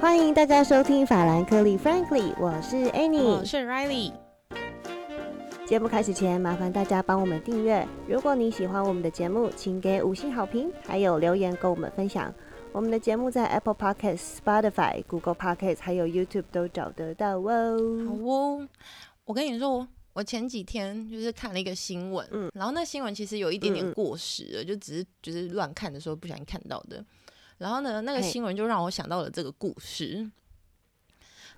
欢迎大家收听法兰克利 Frankly，我是 Annie，我是 Riley。节目开始前，麻烦大家帮我们订阅。如果你喜欢我们的节目，请给五星好评，还有留言跟我们分享。我们的节目在 Apple Podcast、Spotify、Google Podcast 还有 YouTube 都找得到哦。好哦，我跟你说，我前几天就是看了一个新闻，嗯，然后那新闻其实有一点点过时了，就只是就是乱看的时候不小心看到的。然后呢，那个新闻就让我想到了这个故事。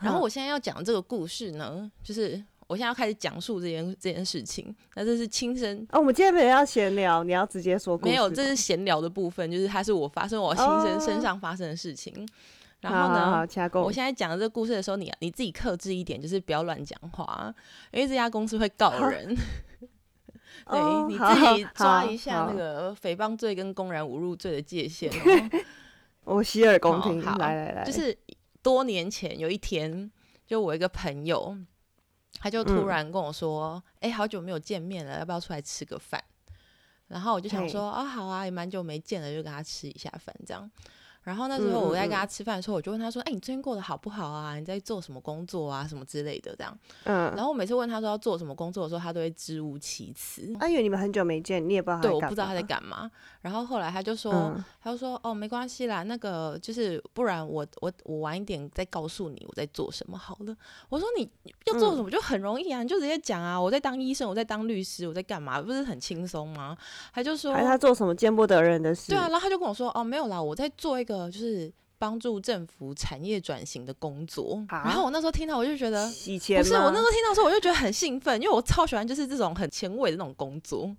然后我现在要讲这个故事呢，就是我现在要开始讲述这件这件事情。那这是亲身哦，我们今天没有要闲聊，你要直接说。没有，这是闲聊的部分，就是它是我发生我亲身身上发生的事情。然后呢，我现在讲的这个故事的时候，你你自己克制一点，就是不要乱讲话，因为这家公司会告人。对，你自己抓一下那个诽谤罪跟公然侮辱罪的界限。我洗耳恭听，来来来，就是多年前有一天，就我一个朋友，他就突然跟我说：“哎，好久没有见面了，要不要出来吃个饭？”然后我就想说：“啊，好啊，也蛮久没见了，就跟他吃一下饭，这样。”然后那时候我在跟他吃饭的时候，我就问他说：“哎，你最近过得好不好啊？你在做什么工作啊？什么之类的这样。”嗯。然后我每次问他说要做什么工作的时候，他都会支吾其词。他以为你们很久没见，你也不知道。对，我不知道他在干嘛。然后后来他就说：“他就说哦，没关系啦，那个就是不然我我我晚一点再告诉你我在做什么好了。”我说：“你要做什么就很容易啊，你就直接讲啊，我在当医生，我在当律师，我在干嘛？不是很轻松吗？”他就说：“他做什么见不得人的事？”对啊，然后他就跟我说：“哦，没有啦，我在做一个就是。”帮助政府产业转型的工作，然后我那时候听到，我就觉得不是我那时候听到时候，我就觉得很兴奋，因为我超喜欢就是这种很前卫的那种工作。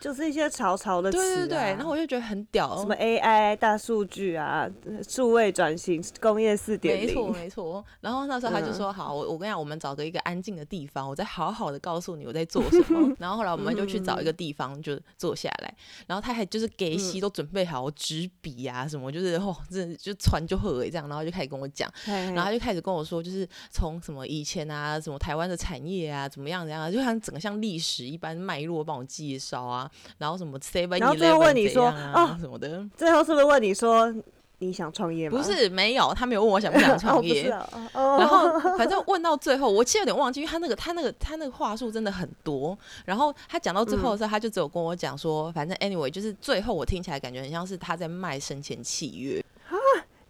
就是一些潮潮的词，对对对，然后我就觉得很屌，什么 AI 大数据啊，数位转型，工业四点零，没 错没错。然后那时候他就说：“好，我我跟你讲，我们找个一个安静的地方，我再好好的告诉你我在做什么。”然后后来我们就去找一个地方就坐下来，然后他还就是给息都准备好纸笔啊什么，就是哦，这就传就喝这样，然后就开始跟我讲，然后他就开始跟我说，就是从什么以前啊，什么台湾的产业啊，怎么样怎样，就像整个像历史一般脉络帮我介绍啊。然后什么 seven，然后最后问你说啊什么的，最后是不是问你说你想创业吗？不是，没有，他没有问我想不想创业。然后反正问到最后，我其实有点忘记，因为他那个他那个他那个话术真的很多。然后他讲到最后的时候，他就只有跟我讲说，反正 anyway，就是最后我听起来感觉很像是他在卖生前契约啊。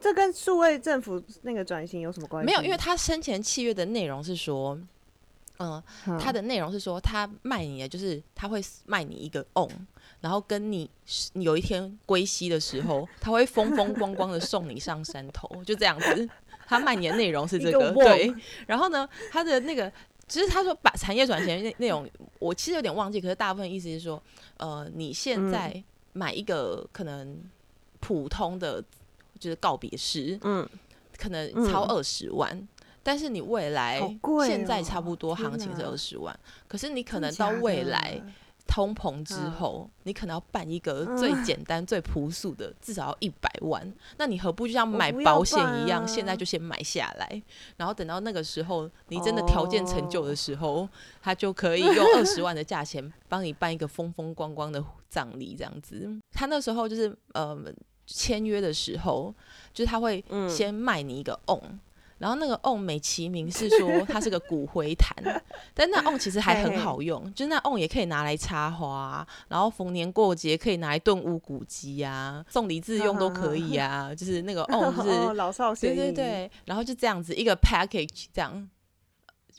这跟数位政府那个转型有什么关系？没有，因为他生前契约的内容是说。嗯，他的内容是说，他卖你的就是他会卖你一个 on，，然后跟你有一天归西的时候，他会风风光光的送你上山头，就这样子。他卖你的内容是这个，对。然后呢，他的那个其实他说把产业转型内内容，我其实有点忘记，可是大部分意思是说，呃，你现在买一个可能普通的就是告别式，嗯，可能超二十万。但是你未来现在差不多行情是二十万，可是你可能到未来通膨之后，你可能要办一个最简单、最朴素的，至少要一百万。那你何不就像买保险一样，现在就先买下来，然后等到那个时候你真的条件成就的时候，他就可以用二十万的价钱帮你办一个风风光光的葬礼，这样子。他那时候就是呃签约的时候，就是他会先卖你一个 on。然后那个瓮美其名是说它是个骨灰坛，但那瓮其实还很好用，就那瓮也可以拿来插花，然后逢年过节可以拿来炖乌骨鸡呀，送礼自用都可以啊。就是那个瓮是 老少咸宜，对对对。然后就这样子一个 package 这样，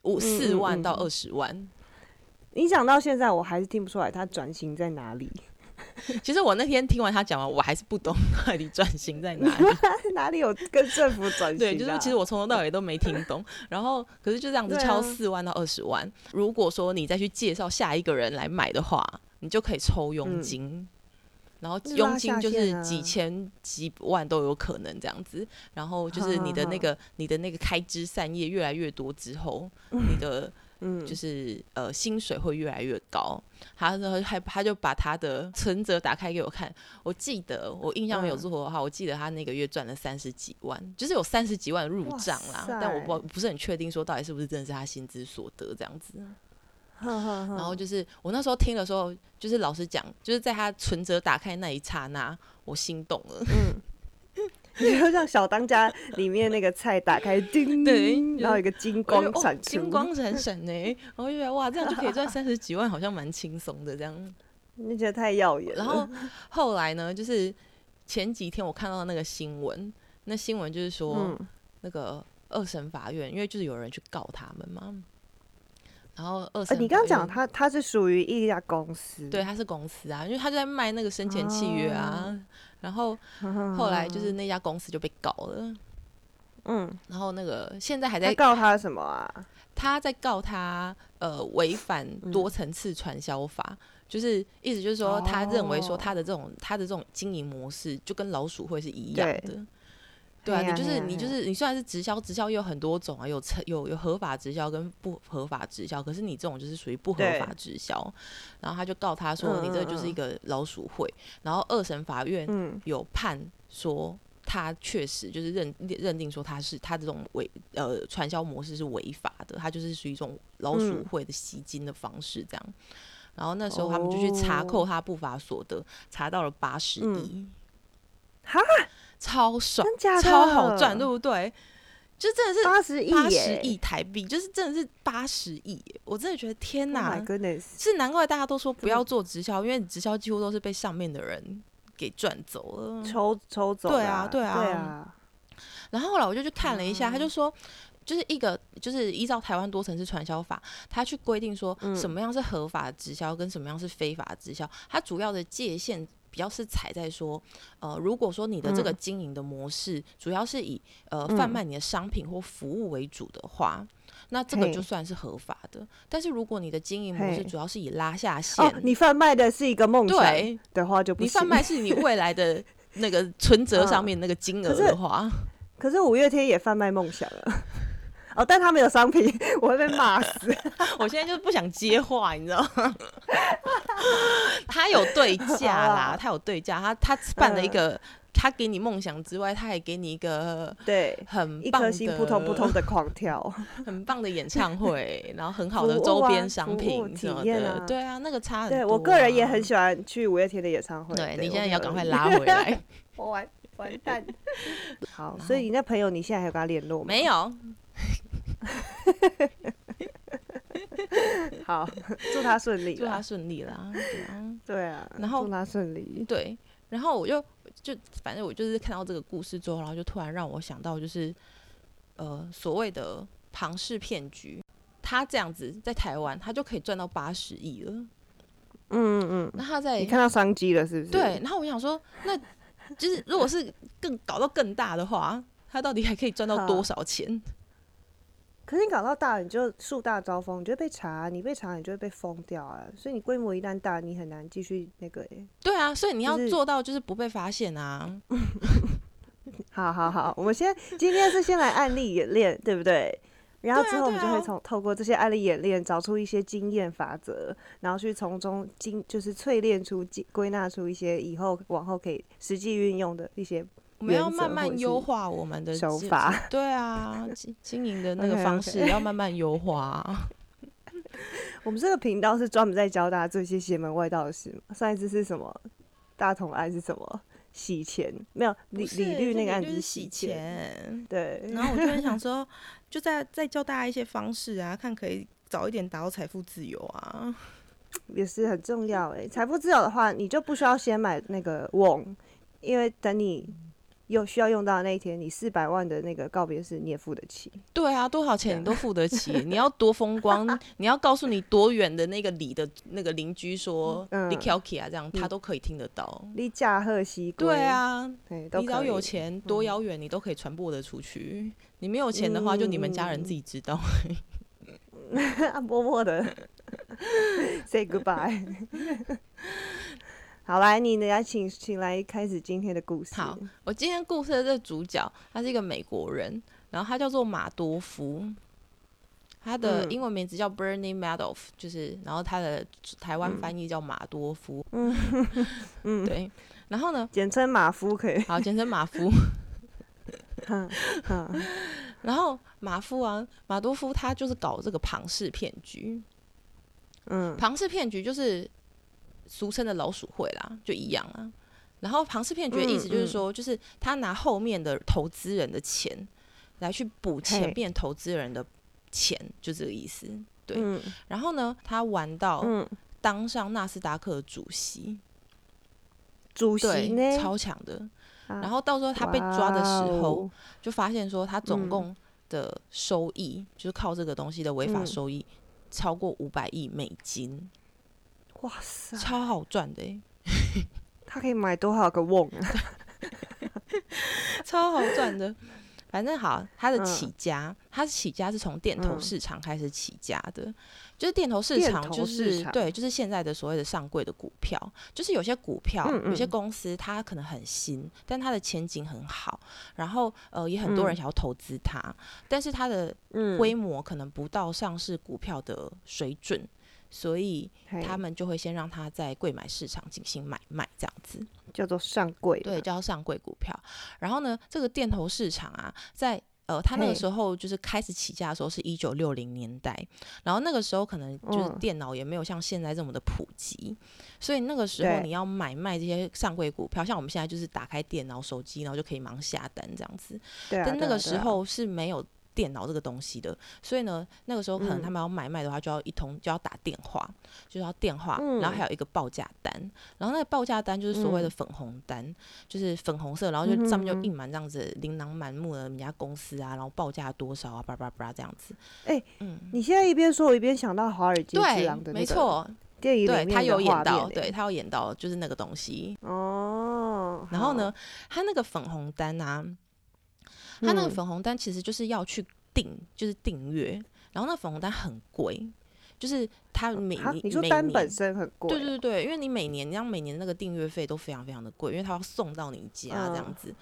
五四万到二十万。你讲到现在，我还是听不出来它转型在哪里。其实我那天听完他讲完，我还是不懂到底转型在哪里，哪里有跟政府转型？对，就是其实我从头到尾都没听懂。然后，可是就这样子敲四万到二十万。如果说你再去介绍下一个人来买的话，你就可以抽佣金，然后佣金就是几千几万都有可能这样子。然后就是你的那个你的那个开枝散叶越来越多之后，你的。嗯，就是呃，薪水会越来越高。他说还他就把他的存折打开给我看。我记得我印象没有错的话，我记得他那个月赚了三十几万，就是有三十几万入账啦。但我不不是很确定说到底是不是真的是他薪资所得这样子。然后就是我那时候听的时候，就是老实讲，就是在他存折打开那一刹那，我心动了。嗯，就像小当家里面那个菜打开，叮，对，然后有一个金光闪出，金光闪闪呢，我就觉得哇，这样就可以赚三十几万，好像蛮轻松的这样。你觉得太耀眼。然后后来呢，就是前几天我看到那个新闻，那新闻就是说那个二审法院，因为就是有人去告他们嘛。然后二审，你刚刚讲他他是属于一家公司，对，他是公司啊，因为他就在卖那个生前契约啊。然后 后来就是那家公司就被告了，嗯，然后那个现在还在告他什么啊？他在告他呃违反多层次传销法，就是意思就是说他认为说他的这种他的这种经营模式就跟老鼠会是一样的。对啊，你就是你就是你虽然是直销，直销也有很多种啊，有有有合法直销跟不合法直销，可是你这种就是属于不合法直销，然后他就告他说你这就是一个老鼠会，然后二审法院有判说他确实就是认认定说他是他这种违呃传销模式是违法的，他就是属于一种老鼠会的吸金的方式这样，然后那时候他们就去查扣他不法所得，查到了八十亿，哈。超爽，超好赚，对不对？就真的是八十亿，八十亿台币，就是真的是八十亿。我真的觉得天哪，是难怪大家都说不要做直销，因为直销几乎都是被上面的人给赚走了，抽抽走。对啊，对啊，对啊。然后后来我就去看了一下，他就说，就是一个就是依照台湾多层次传销法，他去规定说什么样是合法直销，跟什么样是非法直销，它主要的界限。比较是踩在说，呃，如果说你的这个经营的模式主要是以呃贩卖你的商品或服务为主的话，那这个就算是合法的。但是如果你的经营模式主要是以拉下线，你贩卖的是一个梦想的话，就不你贩卖是你未来的那个存折 上面那个金额的话，可是五月天也贩卖梦想了。哦，但他没有商品，我会被骂死。我现在就是不想接话，你知道吗？他有对价啦，他有对价，他他办了一个，他给你梦想之外，他还给你一个对很一颗心扑通扑通的狂跳，很棒的演唱会，然后很好的周边商品什么的，对啊，那个差很多。对我个人也很喜欢去五月天的演唱会。对你现在要赶快拉回来，我完完蛋。好，所以你那朋友你现在还有跟他联络吗？没有。好，祝他顺利，祝他顺利啦。对啊，然后祝他顺利。对，然后我就就反正我就是看到这个故事之后，然后就突然让我想到，就是呃所谓的庞氏骗局，他这样子在台湾，他就可以赚到八十亿了。嗯嗯嗯。那他在你看到商机了是不是？对。然后我想说，那就是如果是更搞到更大的话，他到底还可以赚到多少钱？可是你搞到大，你就树大招风，你就被查，你被查，你就会被封掉啊。所以你规模一旦大，你很难继续那个。对啊，所以你要做到就是不被发现啊。好好好，我们先今天是先来案例演练，对不对？然后之后我们就会从透过这些案例演练，找出一些经验法则，然后去从中精就是淬炼出、归纳出一些以后往后可以实际运用的一些。我们要慢慢优化我们的手法，对啊，经 经营的那个方式要慢慢优化。我们这个频道是专门在教大家做一些邪门外道的事嘛？上一次是什么大同案是什么洗钱？没有李李律那个案子是洗钱，对。然后我就很想说，就在再教大家一些方式啊，看可以早一点达到财富自由啊，也是很重要哎。财富自由的话，你就不需要先买那个瓮，因为等你。有需要用到的那一天，你四百万的那个告别式你也付得起？对啊，多少钱你都付得起。你要多风光，你要告诉你多远的那个里的那个邻居说你 k i 啊，这样他都可以听得到。你驾鹤西归。对啊，你只要有钱，多遥远你都可以传播的出去。你没有钱的话，就你们家人自己知道。默默的 say goodbye。好，来，你来，请请来开始今天的故事。好，我今天故事的这主角，他是一个美国人，然后他叫做马多夫，他的英文名字叫 Bernie Madoff，就是，然后他的台湾翻译叫马多夫。嗯嗯，对。然后呢，简称马夫可以。好，简称马夫。然后马夫啊，马多夫他就是搞这个庞氏骗局。嗯，庞氏骗局就是。俗称的老鼠会啦，就一样啊。然后庞氏骗局的意思就是说，就是他拿后面的投资人的钱来去补前面投资人的钱，就这个意思。对，然后呢，他玩到当上纳斯达克的主席，主席呢超强的。然后到时候他被抓的时候，就发现说他总共的收益就是靠这个东西的违法收益超过五百亿美金。哇塞，超好赚的哎！他可以买多少个瓮啊？超好赚的。反正好，他的起家，他起家是从电投市场开始起家的，就是电投市场，就是对，就是现在的所谓的上柜的股票，就是有些股票，有些公司它可能很新，但它的前景很好，然后呃也很多人想要投资它，但是它的规模可能不到上市股票的水准。所以他们就会先让他在柜买市场进行买卖，这样子叫做上柜，对，叫上柜股票。然后呢，这个电投市场啊，在呃，他那个时候就是开始起价的时候是一九六零年代，然后那个时候可能就是电脑也没有像现在这么的普及，所以那个时候你要买卖这些上柜股票，像我们现在就是打开电脑、手机，然后就可以忙下单这样子，但那个时候是没有。电脑这个东西的，所以呢，那个时候可能他们要买卖的话，就要一通就要打电话，就要电话，然后还有一个报价单，然后那个报价单就是所谓的粉红单，就是粉红色，然后就上面就印满这样子琳琅满目的人家公司啊，然后报价多少啊，叭叭叭这样子。哎，嗯，你现在一边说，我一边想到华尔街之狼的没错，电影对他有演到，对他有演到，就是那个东西哦。然后呢，他那个粉红单啊。他那个粉红单其实就是要去订，就是订阅，然后那粉红单很贵，就是他每年你说单本身很贵，对对对，因为你每年，你像每年那个订阅费都非常非常的贵，因为他要送到你家这样子。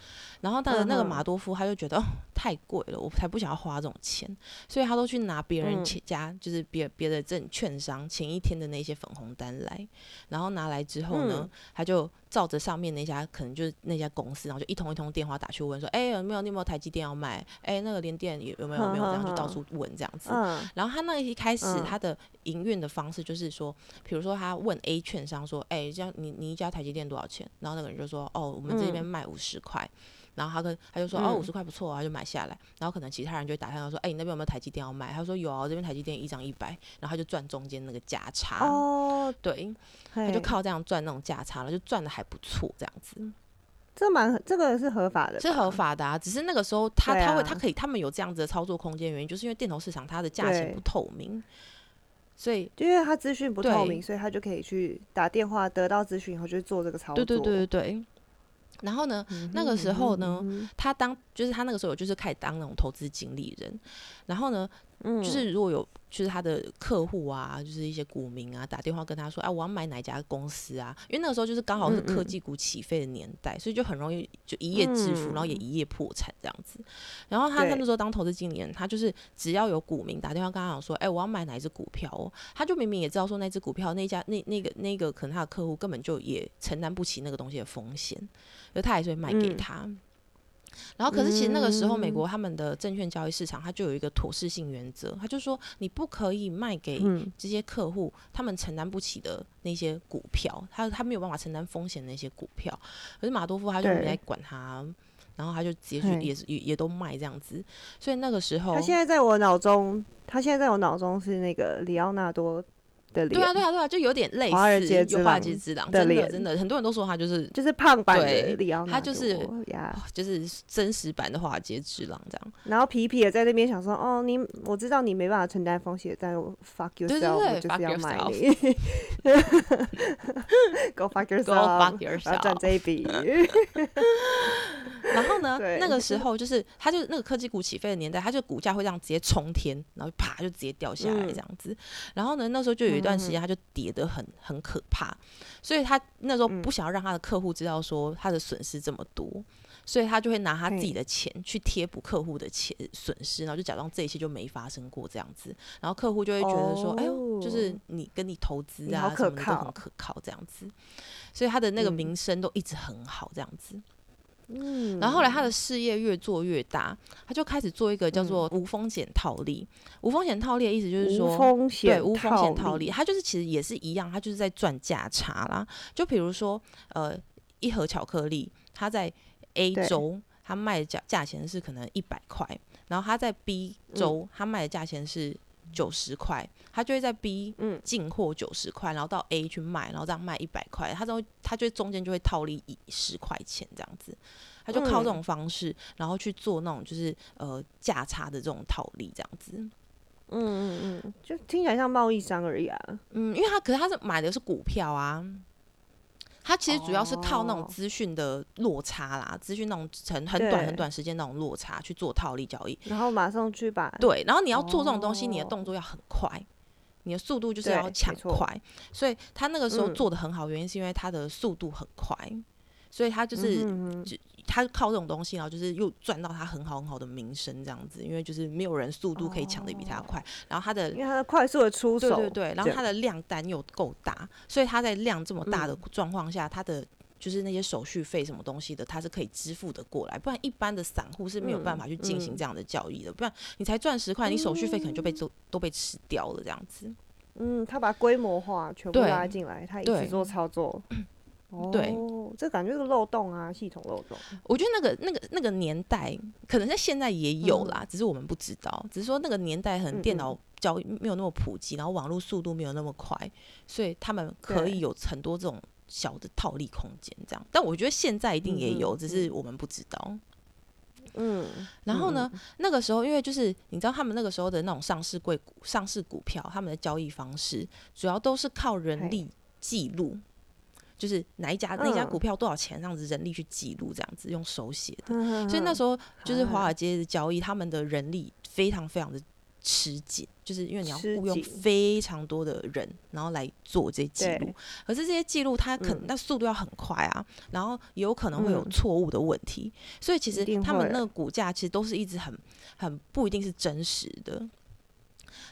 然后他的那个马多夫他就觉得太贵了，我才不想要花这种钱，所以他都去拿别人家，就是别别的证券商前一天的那些粉红单来，然后拿来之后呢，他就。照着上面那家，可能就是那家公司，然后就一通一通电话打去问说，哎，有没有你有没有台积电要卖？哎，那个联电有有没有没有？然后就到处问这样子。然后他那一开始他的营运的方式就是说，比如说他问 A 券商说，哎，这样你你一家台积电多少钱？然后那个人就说，哦，我们这边卖五十块。然后他跟他就说哦五十块不错啊，就买下来。然后可能其他人就打电话说，哎，你那边有没有台积电要卖？他说有啊，这边台积电一张一百。然后他就赚中间那个价差。哦，对，他就靠这样赚那种价差了，就赚的还不错这样子。这蛮这个是合法的，是合法的啊。只是那个时候他他会他可以他们有这样子的操作空间，原因就是因为电投市场它的价钱不透明，所以就因为他资讯不透明，所以他就可以去打电话得到资讯以后就做这个操作。对对对对对。然后呢，那个时候呢，他当就是他那个时候就是开始当那种投资经理人，然后呢。就是如果有，就是他的客户啊，就是一些股民啊，打电话跟他说，哎，我要买哪家公司啊？因为那个时候就是刚好是科技股起飞的年代，所以就很容易就一夜致富，然后也一夜破产这样子。然后他那时候当投资经理人，他就是只要有股民打电话跟他讲说，哎，我要买哪一只股票哦，他就明明也知道说那只股票那家那那个那个可能他的客户根本就也承担不起那个东西的风险，而他还是会卖给他。然后，可是其实那个时候，美国他们的证券交易市场，它就有一个妥适性原则，他就说你不可以卖给这些客户他们承担不起的那些股票，他他没有办法承担风险的那些股票。可是马多夫他就没来管他，然后他就直接去也也都卖这样子。所以那个时候，他现在在我脑中，他现在在我脑中是那个里奥纳多。对啊，对啊，对啊，就有点类似《华尔街之狼》真的，真的，很多人都说他就是就是胖版的里奥他就是就是真实版的《华尔街之狼》这样。然后皮皮也在那边想说：“哦，你我知道你没办法承担风险，但我 fuck yourself，就是要买你。Go fuck yourself，赚这一笔。然后呢，那个时候就是他就那个科技股起飞的年代，他就股价会这样直接冲天，然后啪就直接掉下来这样子。然后呢，那时候就有一段时间，他就跌得很很可怕，所以他那时候不想要让他的客户知道说他的损失这么多，所以他就会拿他自己的钱去贴补客户的钱损失，然后就假装这一切就没发生过这样子。然后客户就会觉得说，哎呦，就是你跟你投资啊什么的都很可靠这样子，所以他的那个名声都一直很好这样子。嗯，然后后来他的事业越做越大，他就开始做一个叫做无风险套利。无风险套利的意思就是说，对，无风险套利，他就是其实也是一样，他就是在赚价差啦。就比如说，呃，一盒巧克力，它在 A 州它卖的价价钱是可能一百块，然后它在 B 州它卖的价钱是九十块，他就会在 B 进货九十块，然后到 A 去卖，然后这样卖一百块，他都他就中间就会套利一十块钱这样子，他就靠这种方式，然后去做那种就是呃价差的这种套利这样子。嗯嗯嗯，就听起来像贸易商而已啊。嗯，因为他可是他是买的是股票啊，他其实主要是靠那种资讯的落差啦，资讯那种很很短很短时间那种落差去做套利交易，然后马上去把。对，然后你要做这种东西，你的动作要很快，你的速度就是要抢快，所以他那个时候做的很好，原因是因为他的速度很快，所以他就是就。他靠这种东西，然后就是又赚到他很好很好的名声，这样子，因为就是没有人速度可以抢的比他快，然后他的因为他的快速的出手，对对对，然后他的量单又够大，所以他在量这么大的状况下，他的就是那些手续费什么东西的，他是可以支付的过来，不然一般的散户是没有办法去进行这样的交易的，不然你才赚十块，你手续费可能就被都都被吃掉了这样子。嗯，他把规模化全部拉进来，他一直做操作。对，这感觉是漏洞啊，系统漏洞。我觉得那个、那个、那个年代，可能在现在也有啦，只是我们不知道。只是说那个年代，可能电脑交易没有那么普及，然后网络速度没有那么快，所以他们可以有很多这种小的套利空间。这样，但我觉得现在一定也有，只是我们不知道。嗯，然后呢，那个时候，因为就是你知道，他们那个时候的那种上市贵股、上市股票，他们的交易方式主要都是靠人力记录。就是哪一家那家股票多少钱，这样子人力去记录，这样子用手写的。所以那时候就是华尔街的交易，他们的人力非常非常的吃紧，就是因为你要雇佣非常多的人，然后来做这些记录。可是这些记录它可能那速度要很快啊，然后有可能会有错误的问题。所以其实他们那个股价其实都是一直很很不一定是真实的。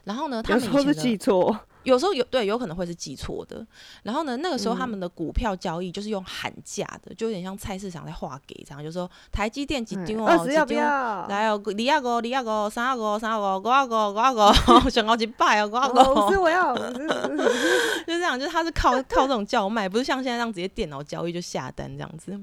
然后呢，他们以前记错。有时候有对，有可能会是记错的。然后呢，那个时候他们的股票交易就是用喊价的，就有点像菜市场在划给这样，就说台积电几丢哦，几丢来哦，李亚哥，李亚哥，三亚哥，三亚哥，五亚哥，五亚哥，想要几百哦，五亚哥。不是我要，就这样，就是他是靠靠这种叫卖，不是像现在这样直接电脑交易就下单这样子。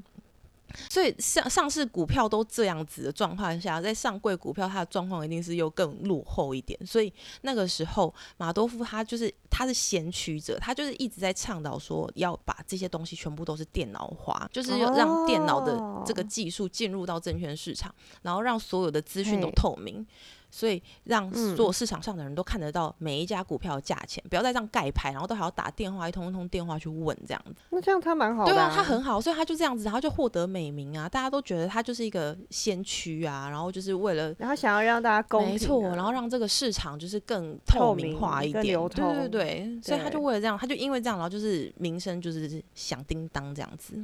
所以上上市股票都这样子的状况下，在上柜股票它的状况一定是又更落后一点。所以那个时候马多夫他就是他是先驱者，他就是一直在倡导说要把这些东西全部都是电脑化，就是要让电脑的这个技术进入到证券市场，然后让所有的资讯都透明。所以让所有市场上的人都看得到每一家股票的价钱，不要再这样盖牌，然后都还要打电话一通一通电话去问这样子。那这样他蛮好的，对啊，他很好，所以他就这样子，然后就获得美名啊，大家都觉得他就是一个先驱啊，然后就是为了，然后想要让大家公平，没错，然后让这个市场就是更透明化一点，对对对，所以他就为了这样，他就因为这样，然后就是名声就是响叮当这样子，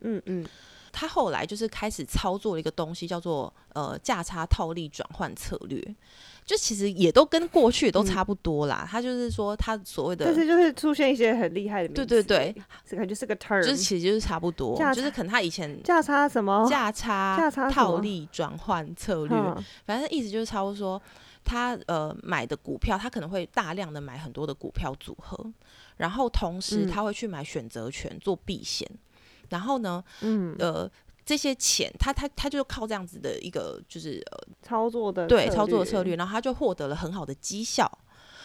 嗯嗯。他后来就是开始操作了一个东西，叫做呃价差套利转换策略，就其实也都跟过去都差不多啦。他就是说他所谓的，但是就是出现一些很厉害的，对对对，这感觉是个 term，就是其实就是差不多，就是可能他以前价差什么价差价差套利转换策略，反正意思就是差不多说他呃买的股票，他可能会大量的买很多的股票组合，然后同时他会去买选择权做避险。然后呢，嗯，呃，这些钱，他他他就靠这样子的一个就是呃操作的对操作的策略，然后他就获得了很好的绩效，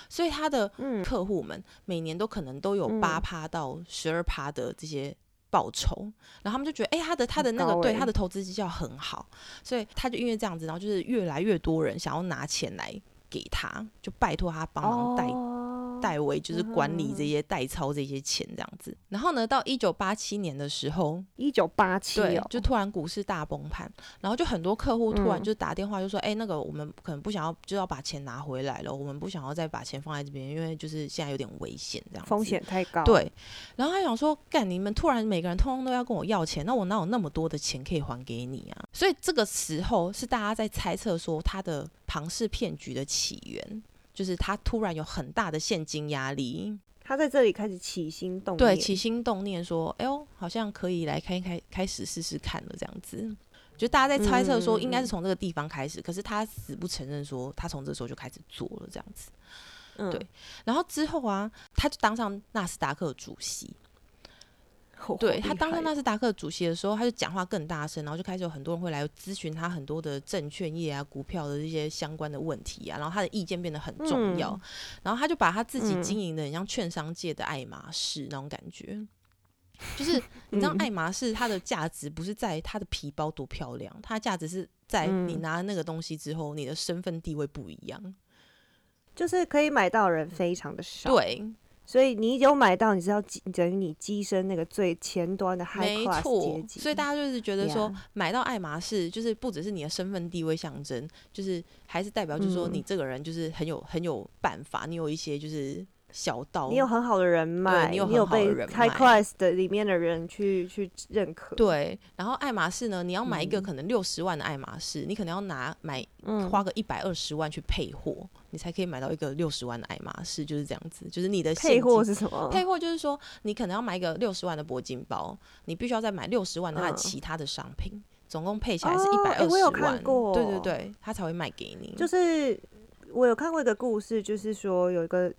所以他的客户们每年都可能都有八趴到十二趴的这些报酬，然后他们就觉得，哎，他的他的那个对他的投资绩效很好，所以他就因为这样子，然后就是越来越多人想要拿钱来给他，就拜托他帮忙带。代为就是管理这些代操这些钱这样子，然后呢，到一九八七年的时候，一九八七对，就突然股市大崩盘，然后就很多客户突然就打电话就说，哎，那个我们可能不想要就要把钱拿回来了，我们不想要再把钱放在这边，因为就是现在有点危险这样，风险太高。对，然后他想说，干你们突然每个人通通都要跟我要钱，那我哪有那么多的钱可以还给你啊？所以这个时候是大家在猜测说他的庞氏骗局的起源。就是他突然有很大的现金压力，他在这里开始起心动对起心动念说，哎呦，好像可以来开开开始试试看了这样子。就大家在猜测说，应该是从这个地方开始，可是他死不承认说他从这时候就开始做了这样子。对，然后之后啊，他就当上纳斯达克主席。对他当上纳斯达克主席的时候，他就讲话更大声，然后就开始有很多人会来咨询他很多的证券业啊、股票的这些相关的问题啊，然后他的意见变得很重要，然后他就把他自己经营的很像券商界的爱马仕那种感觉。就是 你知道，爱马仕它的价值不是在它的皮包多漂亮，它的价值是在你拿那个东西之后，你的身份地位不一样。就是可以买到人非常的少，对，所以你有买到，你是要等于你跻身那个最前端的 high class 阶级。所以大家就是觉得说，买到爱马仕就是不只是你的身份地位象征，就是还是代表就是说你这个人就是很有很有办法，你有一些就是。小道，你有很好的人脉，你有很好的人脉，high class 的里面的人去去认可。对，然后爱马仕呢，你要买一个可能六十万的爱马仕，你可能要拿买花个一百二十万去配货，你才可以买到一个六十万的爱马仕，就是这样子。就是你的配货是什么？配货就是说，你可能要买一个六十万的铂金包，你必须要再买六十万的其他的商品，总共配起来是一百二十万。对对对，他才会卖给你。就是我有看过一个故事，就是说有一个。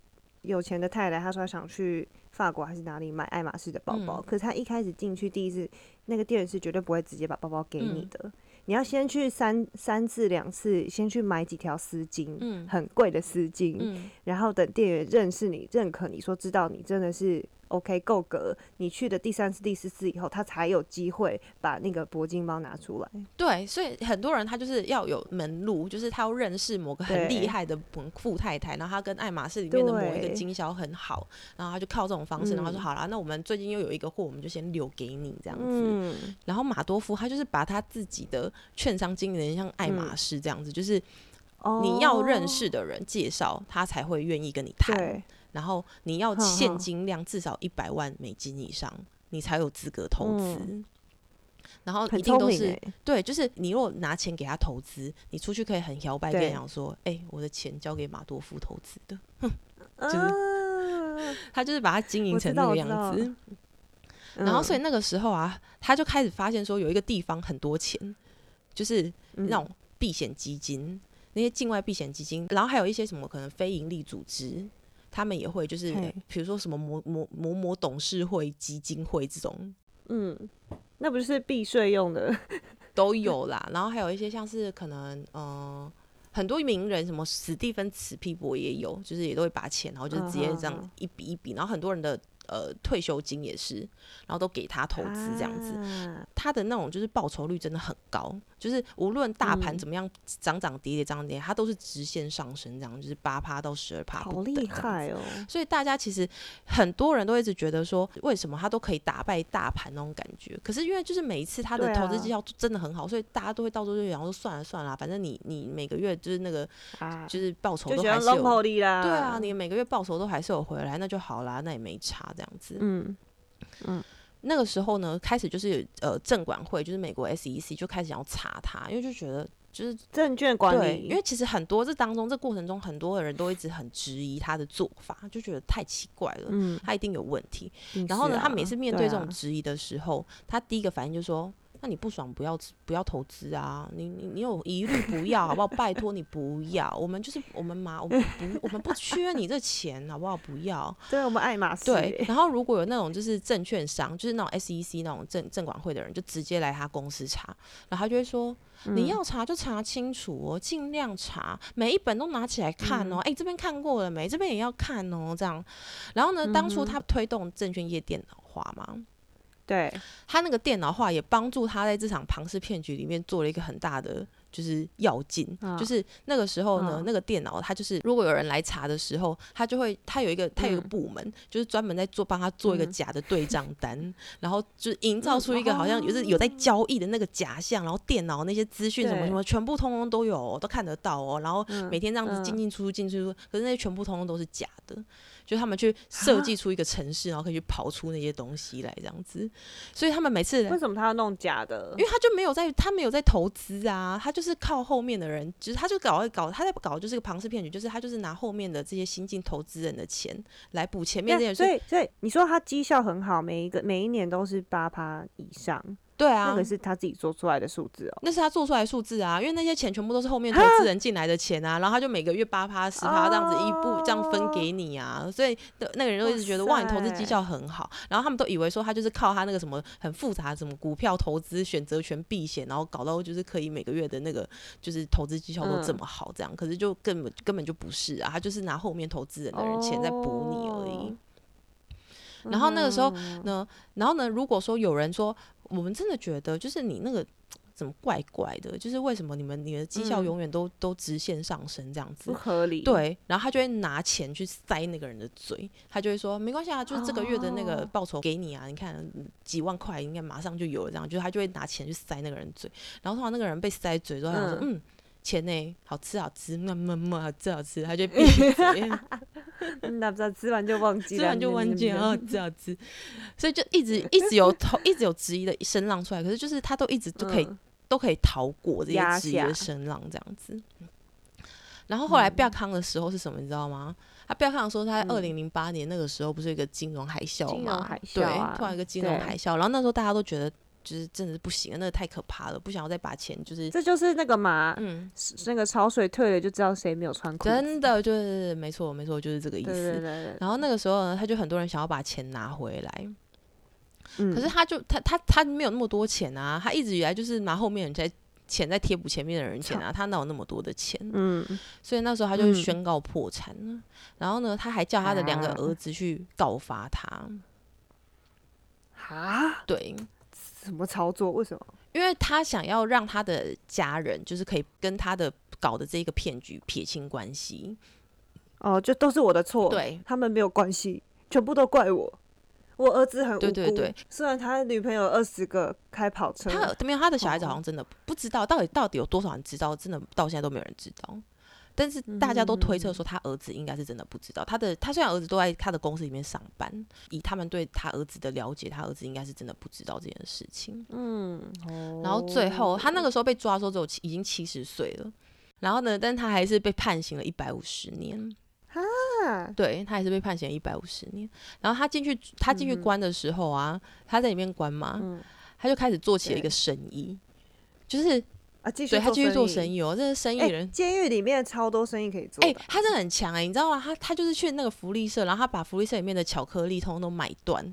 有钱的太太，她说她想去法国还是哪里买爱马仕的包包，可是她一开始进去第一次，那个店员是绝对不会直接把包包给你的，你要先去三三次两次，先去买几条丝巾，很贵的丝巾，然后等店员认识你、认可你说知道你真的是。OK，够格。你去的第三次、第四次以后，他才有机会把那个铂金包拿出来。对，所以很多人他就是要有门路，就是他要认识某个很厉害的富太太，然后他跟爱马仕里面的某一个经销很好，然后他就靠这种方式，然后说好了，那我们最近又有一个货，我们就先留给你这样子。然后马多夫他就是把他自己的券商经理人像爱马仕这样子，就是你要认识的人介绍，他才会愿意跟你谈。然后你要现金量至少一百万美金以上，你才有资格投资。然后一定都是对，就是你如果拿钱给他投资，你出去可以很摇摆，跟人讲说：“哎，我的钱交给马多夫投资的。”就是他就是把它经营成那个样子。然后所以那个时候啊，他就开始发现说，有一个地方很多钱，就是那种避险基金，那些境外避险基金，然后还有一些什么可能非盈利组织。他们也会就是，比如说什么某某某某董事会、基金会这种，嗯，那不是避税用的，都有啦。然后还有一些像是可能，嗯，很多名人，什么史蒂芬·茨皮伯也有，就是也都会把钱，然后就是直接这样一笔一笔，然后很多人的。呃，退休金也是，然后都给他投资这样子，他的那种就是报酬率真的很高，就是无论大盘怎么样涨涨跌跌涨跌，它都是直线上升，这样就是八趴到十二趴，好厉害哦！所以大家其实很多人都一直觉得说，为什么他都可以打败大盘那种感觉？可是因为就是每一次他的投资绩效真的很好，所以大家都会到时候就然后说算了算了，反正你你每个月就是那个就是报酬都还是有，对啊，你每个月报酬都还是有回来，那就好啦，那也没差。这样子，嗯嗯，那个时候呢，开始就是呃，证管会就是美国 SEC 就开始想要查他，因为就觉得就是证券管理，因为其实很多这当中这过程中，很多的人都一直很质疑他的做法，就觉得太奇怪了，嗯，他一定有问题。然后呢，他每次面对这种质疑的时候，他第一个反应就是说。那你不爽不要不要投资啊！你你你有疑虑不要好不好？拜托你不要，我们就是我们马，我们不我们不缺你这钱好不好？不要，对，我们爱马仕。对，然后如果有那种就是证券商，就是那种 SEC 那种证证管会的人，就直接来他公司查，然后他就会说，你要查就查清楚哦，尽量查，每一本都拿起来看哦。哎，这边看过了没？这边也要看哦，这样。然后呢，当初他推动证券业电脑化嘛。对。他那个电脑化也帮助他在这场庞氏骗局里面做了一个很大的就是要进，就是那个时候呢，那个电脑他就是如果有人来查的时候，他就会他有一个他有一个部门，就是专门在做帮他做一个假的对账单，然后就是营造出一个好像就是有在交易的那个假象，然后电脑那些资讯什么什么全部通通都有，都看得到哦，然后每天这样子进进出出进出出，可是那些全部通通都是假的。就他们去设计出一个城市，然后可以去跑出那些东西来，这样子。所以他们每次为什么他要弄假的？因为他就没有在，他没有在投资啊，他就是靠后面的人，就是他就搞一搞，他在搞就是个庞氏骗局，就是他就是拿后面的这些新进投资人的钱来补前面这些。所以，所以你说他绩效很好，每一个每一年都是八趴以上。对啊，那个是他自己做出来的数字哦。那是他做出来的数字啊，因为那些钱全部都是后面投资人进来的钱啊，然后他就每个月八趴十趴这样子一步这样分给你啊，所以那个人就一直觉得哇，你投资绩效很好，然后他们都以为说他就是靠他那个什么很复杂什么股票投资选择权避险，然后搞到就是可以每个月的那个就是投资绩效都这么好这样，可是就根本根本就不是啊，他就是拿后面投资人的人钱在补你而已。然后那个时候呢，然后呢，如果说有人说。我们真的觉得，就是你那个 怎么怪怪的，就是为什么你们你的绩效永远都都直线上升这样子，不合理。对，然后他就会拿钱去塞那个人的嘴，他就会说没关系啊，就是这个月的那个报酬给你啊，你看几万块应该马上就有了，这样，就是他就会拿钱去塞那个人嘴，然后通常那个人被塞嘴之后，他说嗯。钱呢？好吃好吃，么么么，好吃好吃，他就闭嘴。那不知道吃完就忘记了，吃完就忘记，好吃好吃。所以就一直一直有头，一直有质疑的声浪出来。可是就是他都一直都可以都可以逃过这些质疑的声浪，这样子。然后后来亚康的时候是什么？你知道吗？他亚康说他在二零零八年那个时候不是一个金融海啸嘛？对，突然一个金融海啸，然后那时候大家都觉得。就是真的是不行那个太可怕了，不想要再把钱就是。这就是那个嘛，嗯，那个潮水退了就知道谁没有穿裤。真的就是没错没错，就是这个意思。对对对。然后那个时候呢，他就很多人想要把钱拿回来，可是他就他他他没有那么多钱啊，他一直以来就是拿后面人在钱在贴补前面的人钱啊，他哪有那么多的钱？嗯。所以那时候他就宣告破产了，然后呢，他还叫他的两个儿子去告发他。啊？对。怎么操作？为什么？因为他想要让他的家人，就是可以跟他的搞的这个骗局撇清关系。哦，就都是我的错，对他们没有关系，全部都怪我。我儿子很无辜，对对对虽然他女朋友二十个开跑车，他没有他的小孩子好像真的不知道到底到底有多少人知道，真的到现在都没有人知道。但是大家都推测说，他儿子应该是真的不知道。他的他虽然儿子都在他的公司里面上班，以他们对他儿子的了解，他儿子应该是真的不知道这件事情。嗯，然后最后他那个时候被抓的时候，只有已经七十岁了。然后呢，但他还是被判刑了一百五十年。啊，对他还是被判刑一百五十年。然后他进去，他进去关的时候啊，他在里面关嘛，他就开始做起了一个生意，就是。啊，继续，对他继续做生意哦，这是生意人。监狱里面超多生意可以做。哎，他真的很强哎，你知道吗？他他就是去那个福利社，然后他把福利社里面的巧克力通通都买断，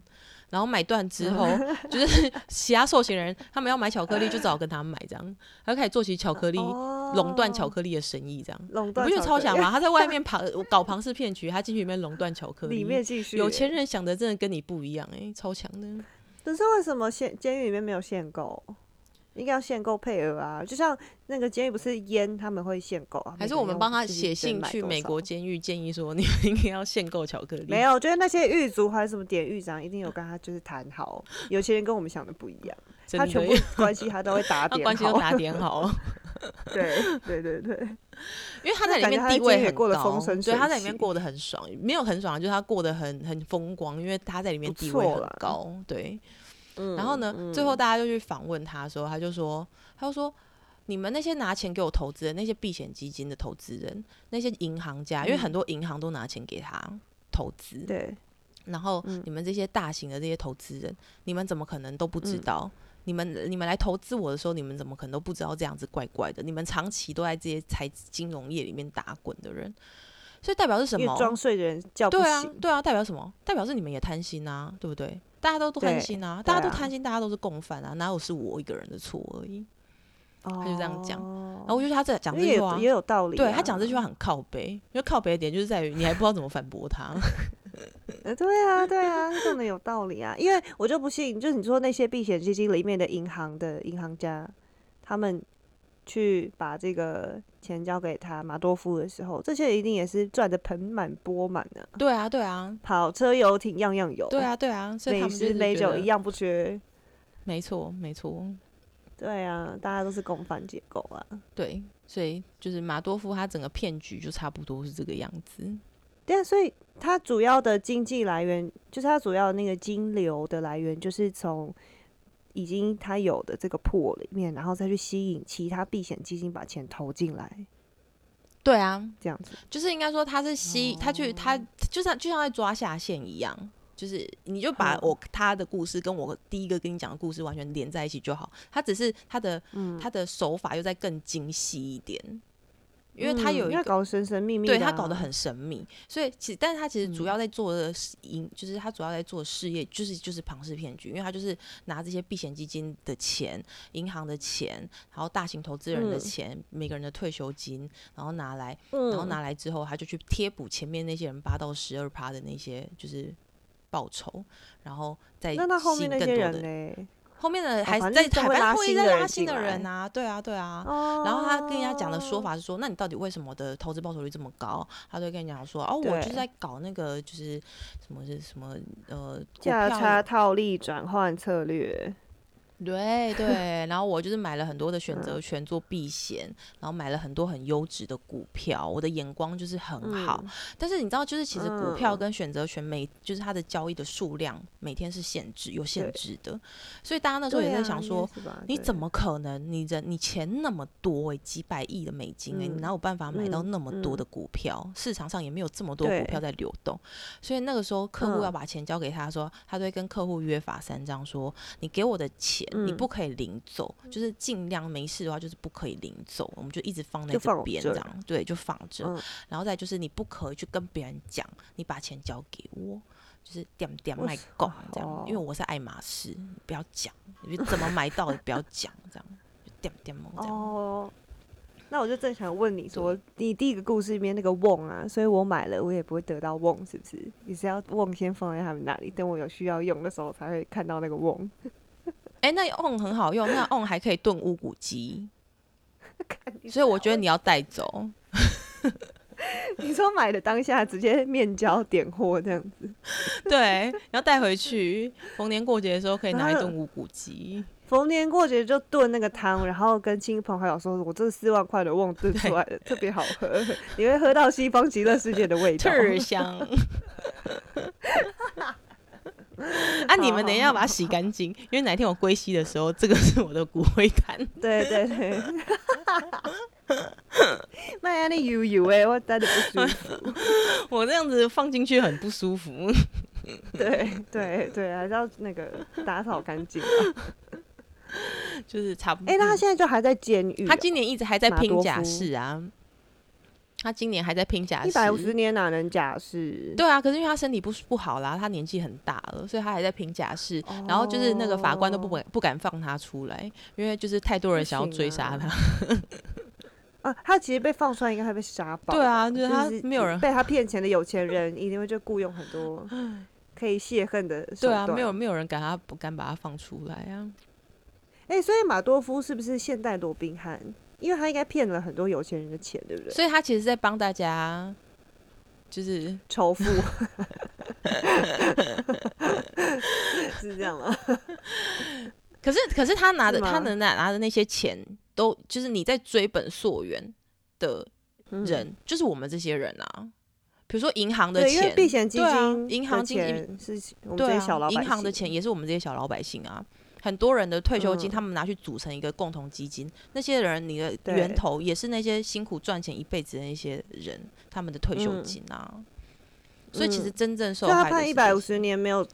然后买断之后，就是其他受刑人他们要买巧克力，就只好跟他买这样，他就开始做起巧克力垄断巧克力的生意，这样。垄断，不觉得超强吗？他在外面庞搞庞氏骗局，他进去里面垄断巧克力，里面继续。有钱人想的真的跟你不一样哎，超强的。可是为什么限监狱里面没有限购？应该要限购配额啊，就像那个监狱不是烟他们会限购啊，还是我们帮他写信去美国监狱建议说你们应该要限购巧克力？没有，我觉得那些狱卒还是什么典狱长一定有跟他就是谈好，有些人跟我们想的不一样，他全部关系他都会打 点，关系都打点好。对对对对，因为他在里面地位很高，对，他在里面过得很爽，没有很爽，就是他过得很很风光，因为他在里面地位很高，对。然后呢？最后大家就去访问他，说他就说，他就说，你们那些拿钱给我投资的那些避险基金的投资人，那些银行家，因为很多银行都拿钱给他投资，对。然后你们这些大型的这些投资人，你们怎么可能都不知道？你们你们来投资我的时候，你们怎么可能都不知道这样子怪怪的？你们长期都在这些财金融业里面打滚的人，所以代表是什么？装睡的人叫不对啊，对啊，代表什么？代表是你们也贪心啊，对不对？大家都都贪心啊！大家都贪心，大家都是共犯啊！哪有是我一个人的错而已？他就这样讲，然后我觉得他这讲这句话也有道理。对他讲这句话很靠背，因为靠背的点就是在于你还不知道怎么反驳他。对啊，对啊，讲的有道理啊！因为我就不信，就是你说那些避险基金里面的银行的银行家，他们。去把这个钱交给他马多夫的时候，这些一定也是赚的盆满钵满的。对啊，对啊，跑车游艇样样有。对啊，对啊，所以美食美酒一样不缺。没错，没错。对啊，大家都是共犯结构啊。对，所以就是马多夫他整个骗局就差不多是这个样子。对啊，所以他主要的经济来源，就是他主要的那个金流的来源，就是从。已经他有的这个破里面，然后再去吸引其他避险基金把钱投进来。对啊，这样子就是应该说他是吸他去他就像就像在抓下线一样。就是你就把我他的故事跟我第一个跟你讲的故事完全连在一起就好。他只是他的他的手法又再更精细一点，因为他有一个搞神神秘秘，对他搞得很神秘。所以其但是他其实主要在做的营，就是他主要在做事业，就是就是庞氏骗局，因为他就是拿这些避险基金的钱、银行的钱，然后大型投资人的钱、每个人的退休金，然后拿来，然后拿来之后，他就去贴补前面那些人八到十二趴的那些，就是。报酬，然后再吸引更多的。后面的还在台湾会再拉新的人啊，对啊，对啊。然后他跟人家讲的说法是说，那你到底为什么的投资报酬率这么高？他就跟你讲说，哦，我就是在搞那个，就是什么是什么呃，价差套利转换策略。对对，然后我就是买了很多的选择权做避险，然后买了很多很优质的股票，我的眼光就是很好。但是你知道，就是其实股票跟选择权每就是它的交易的数量每天是限制有限制的，所以大家那时候也在想说，你怎么可能？你人你钱那么多诶，几百亿的美金，哎，你哪有办法买到那么多的股票？市场上也没有这么多股票在流动，所以那个时候客户要把钱交给他说，他都会跟客户约法三章，说你给我的钱。你不可以领走，就是尽量没事的话，就是不可以领走，我们就一直放在这边这样，对，就放着。然后再就是你不可以去跟别人讲，你把钱交给我，就是点点卖够这样，因为我是爱马仕，不要讲，你怎么买到的不要讲这样，点点 这样。哦，那我就正想问你说，你第一个故事里面那个瓮啊，所以我买了，我也不会得到瓮，是不是？你是要瓮先放在他们那里，等我有需要用的时候才会看到那个瓮。哎，那 on 很好用，那 on 还可以炖乌骨鸡，所以我觉得你要带走。你说买的当下直接面交点货这样子，对，要带回去，逢年过节的时候可以拿一顿乌骨鸡。逢年过节就炖那个汤，然后跟亲朋好友说：“我这四万块的瓮炖出来的特别好喝，你会喝到西方极乐世界的味道，特香。” 啊！你们等一下把它洗干净，因为哪天我归西的时候，这个是我的骨灰坛。对对对，那样的油油哎，我待的不舒服。我这样子放进去很不舒服。对对对，还是要那个打扫干净。就是差不多。哎，那他现在就还在监狱？他今年一直还在拼假释啊。他今年还在拼假释，一百五十年哪能假释？对啊，可是因为他身体不不好啦，他年纪很大了，所以他还在拼假释。然后就是那个法官都不敢不敢放他出来，因为就是太多人想要追杀他。啊，他其实被放出来应该会被杀爆。对啊，就是他没有人被他骗钱的有钱人，一定会就雇佣很多 可以泄恨的。对啊，没有没有人敢他不敢把他放出来啊。哎，所以马多夫是不是现代罗宾汉？因为他应该骗了很多有钱人的钱，对不对？所以他其实在帮大家，就是仇富，是这样吗？可是，可是他拿的，他能拿拿的那些钱，都就是你在追本溯源的人，就是我们这些人啊。比如说银行的钱，避险基金，银行金是我们这些小老百姓，银行的钱也是我们这些小老百姓啊。很多人的退休金，他们拿去组成一个共同基金。那些人，你的源头也是那些辛苦赚钱一辈子的那些人，他们的退休金啊。所以其实真正受害他判一百五十年没有，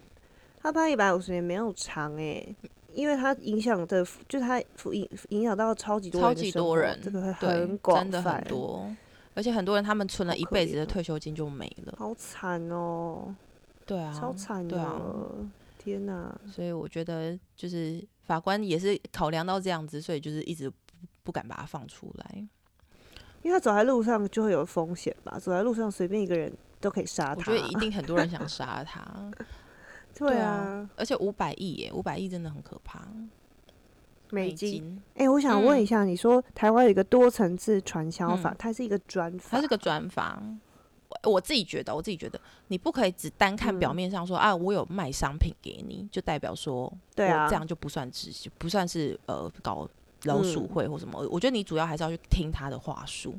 他判一百五十年没有长哎，因为他影响的，就他影影响到超级多超级多人，这个很广真的很多。而且很多人他们存了一辈子的退休金就没了，好惨哦。对啊，超惨的。天呐！所以我觉得就是法官也是考量到这样子，所以就是一直不不敢把他放出来，因为他走在路上就会有风险吧？走在路上随便一个人都可以杀他，我觉得一定很多人想杀他。对啊，而且五百亿耶，五百亿真的很可怕。美金？哎，我想问一下，你说台湾有一个多层次传销法，它是一个专法，它是个专法。我自己觉得，我自己觉得，你不可以只单看表面上说啊，我有卖商品给你，就代表说，对啊，这样就不算直，不算是呃搞老鼠会或什么。我觉得你主要还是要去听他的话术，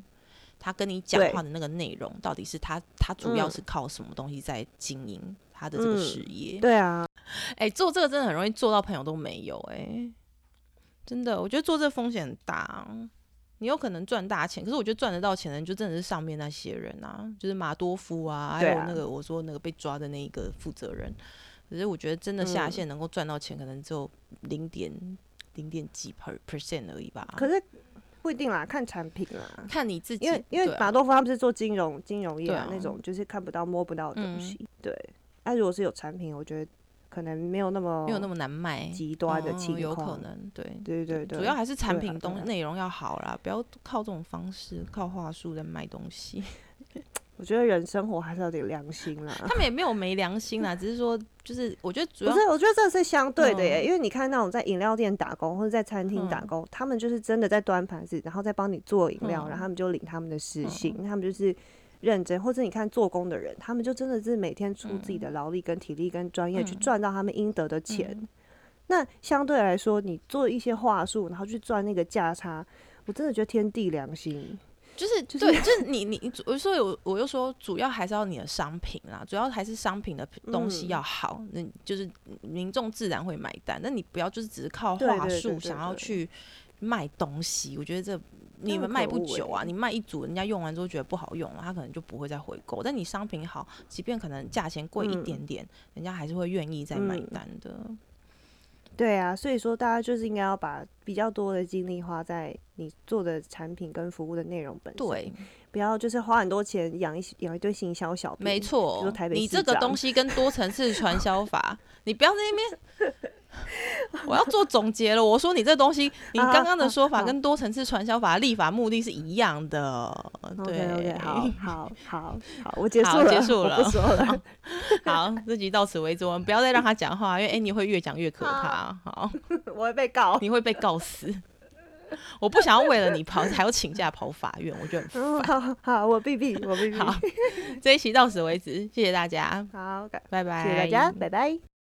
他跟你讲话的那个内容，到底是他他主要是靠什么东西在经营他的这个事业？对啊，哎，做这个真的很容易做到朋友都没有，哎，真的，我觉得做这风险很大。你有可能赚大钱，可是我觉得赚得到钱的人就真的是上面那些人啊，就是马多夫啊，还有那个我说那个被抓的那一个负责人。可是我觉得真的下线能够赚到钱，可能只有零点零点几 per percent 而已吧。可是不一定啦，看产品啦，看你自己。因为因为马多夫他们是做金融金融业啊，那种就是看不到摸不到的东西。对，那如果是有产品，我觉得。可能没有那么没有那么难卖，极端的情况。有可能，对对对对，主要还是产品东内容要好啦，不要靠这种方式靠话术在卖东西。我觉得人生活还是要点良心啦。他们也没有没良心啦，只是说就是我觉得主要不是，我觉得这是相对的耶，因为你看那种在饮料店打工或者在餐厅打工，他们就是真的在端盘子，然后再帮你做饮料，然后他们就领他们的时薪，他们就是。认真，或者你看做工的人，他们就真的是每天出自己的劳力、跟体力、跟专业去赚到他们应得的钱。那相对来说，你做一些话术，然后去赚那个价差，我真的觉得天地良心。就是对，就是你你，我说我，我又说主要还是要你的商品啦，主要还是商品的东西要好，那就是民众自然会买单。那你不要就是只是靠话术想要去卖东西，我觉得这。你们卖不久啊，你卖一组，人家用完之后觉得不好用了，他可能就不会再回购。但你商品好，即便可能价钱贵一点点，人家还是会愿意再买单的。对啊，所以说大家就是应该要把比较多的精力花在你做的产品跟服务的内容本身，对，不要就是花很多钱养一养一堆行销小兵。没错，你这个东西跟多层次传销法，你不要在那边。我要做总结了。我说你这东西，你刚刚的说法跟多层次传销法立法目的是一样的。对，好好好好，我结束了，结束了，不说了。好，这集到此为止，我们不要再让他讲话，因为 Annie 会越讲越可怕。好，我会被告，你会被告死。我不想要为了你跑，还要请假跑法院，我觉得很烦。好，好，我闭闭，我闭闭。好，这一期到此为止，谢谢大家。好，拜拜，谢谢大家，拜拜。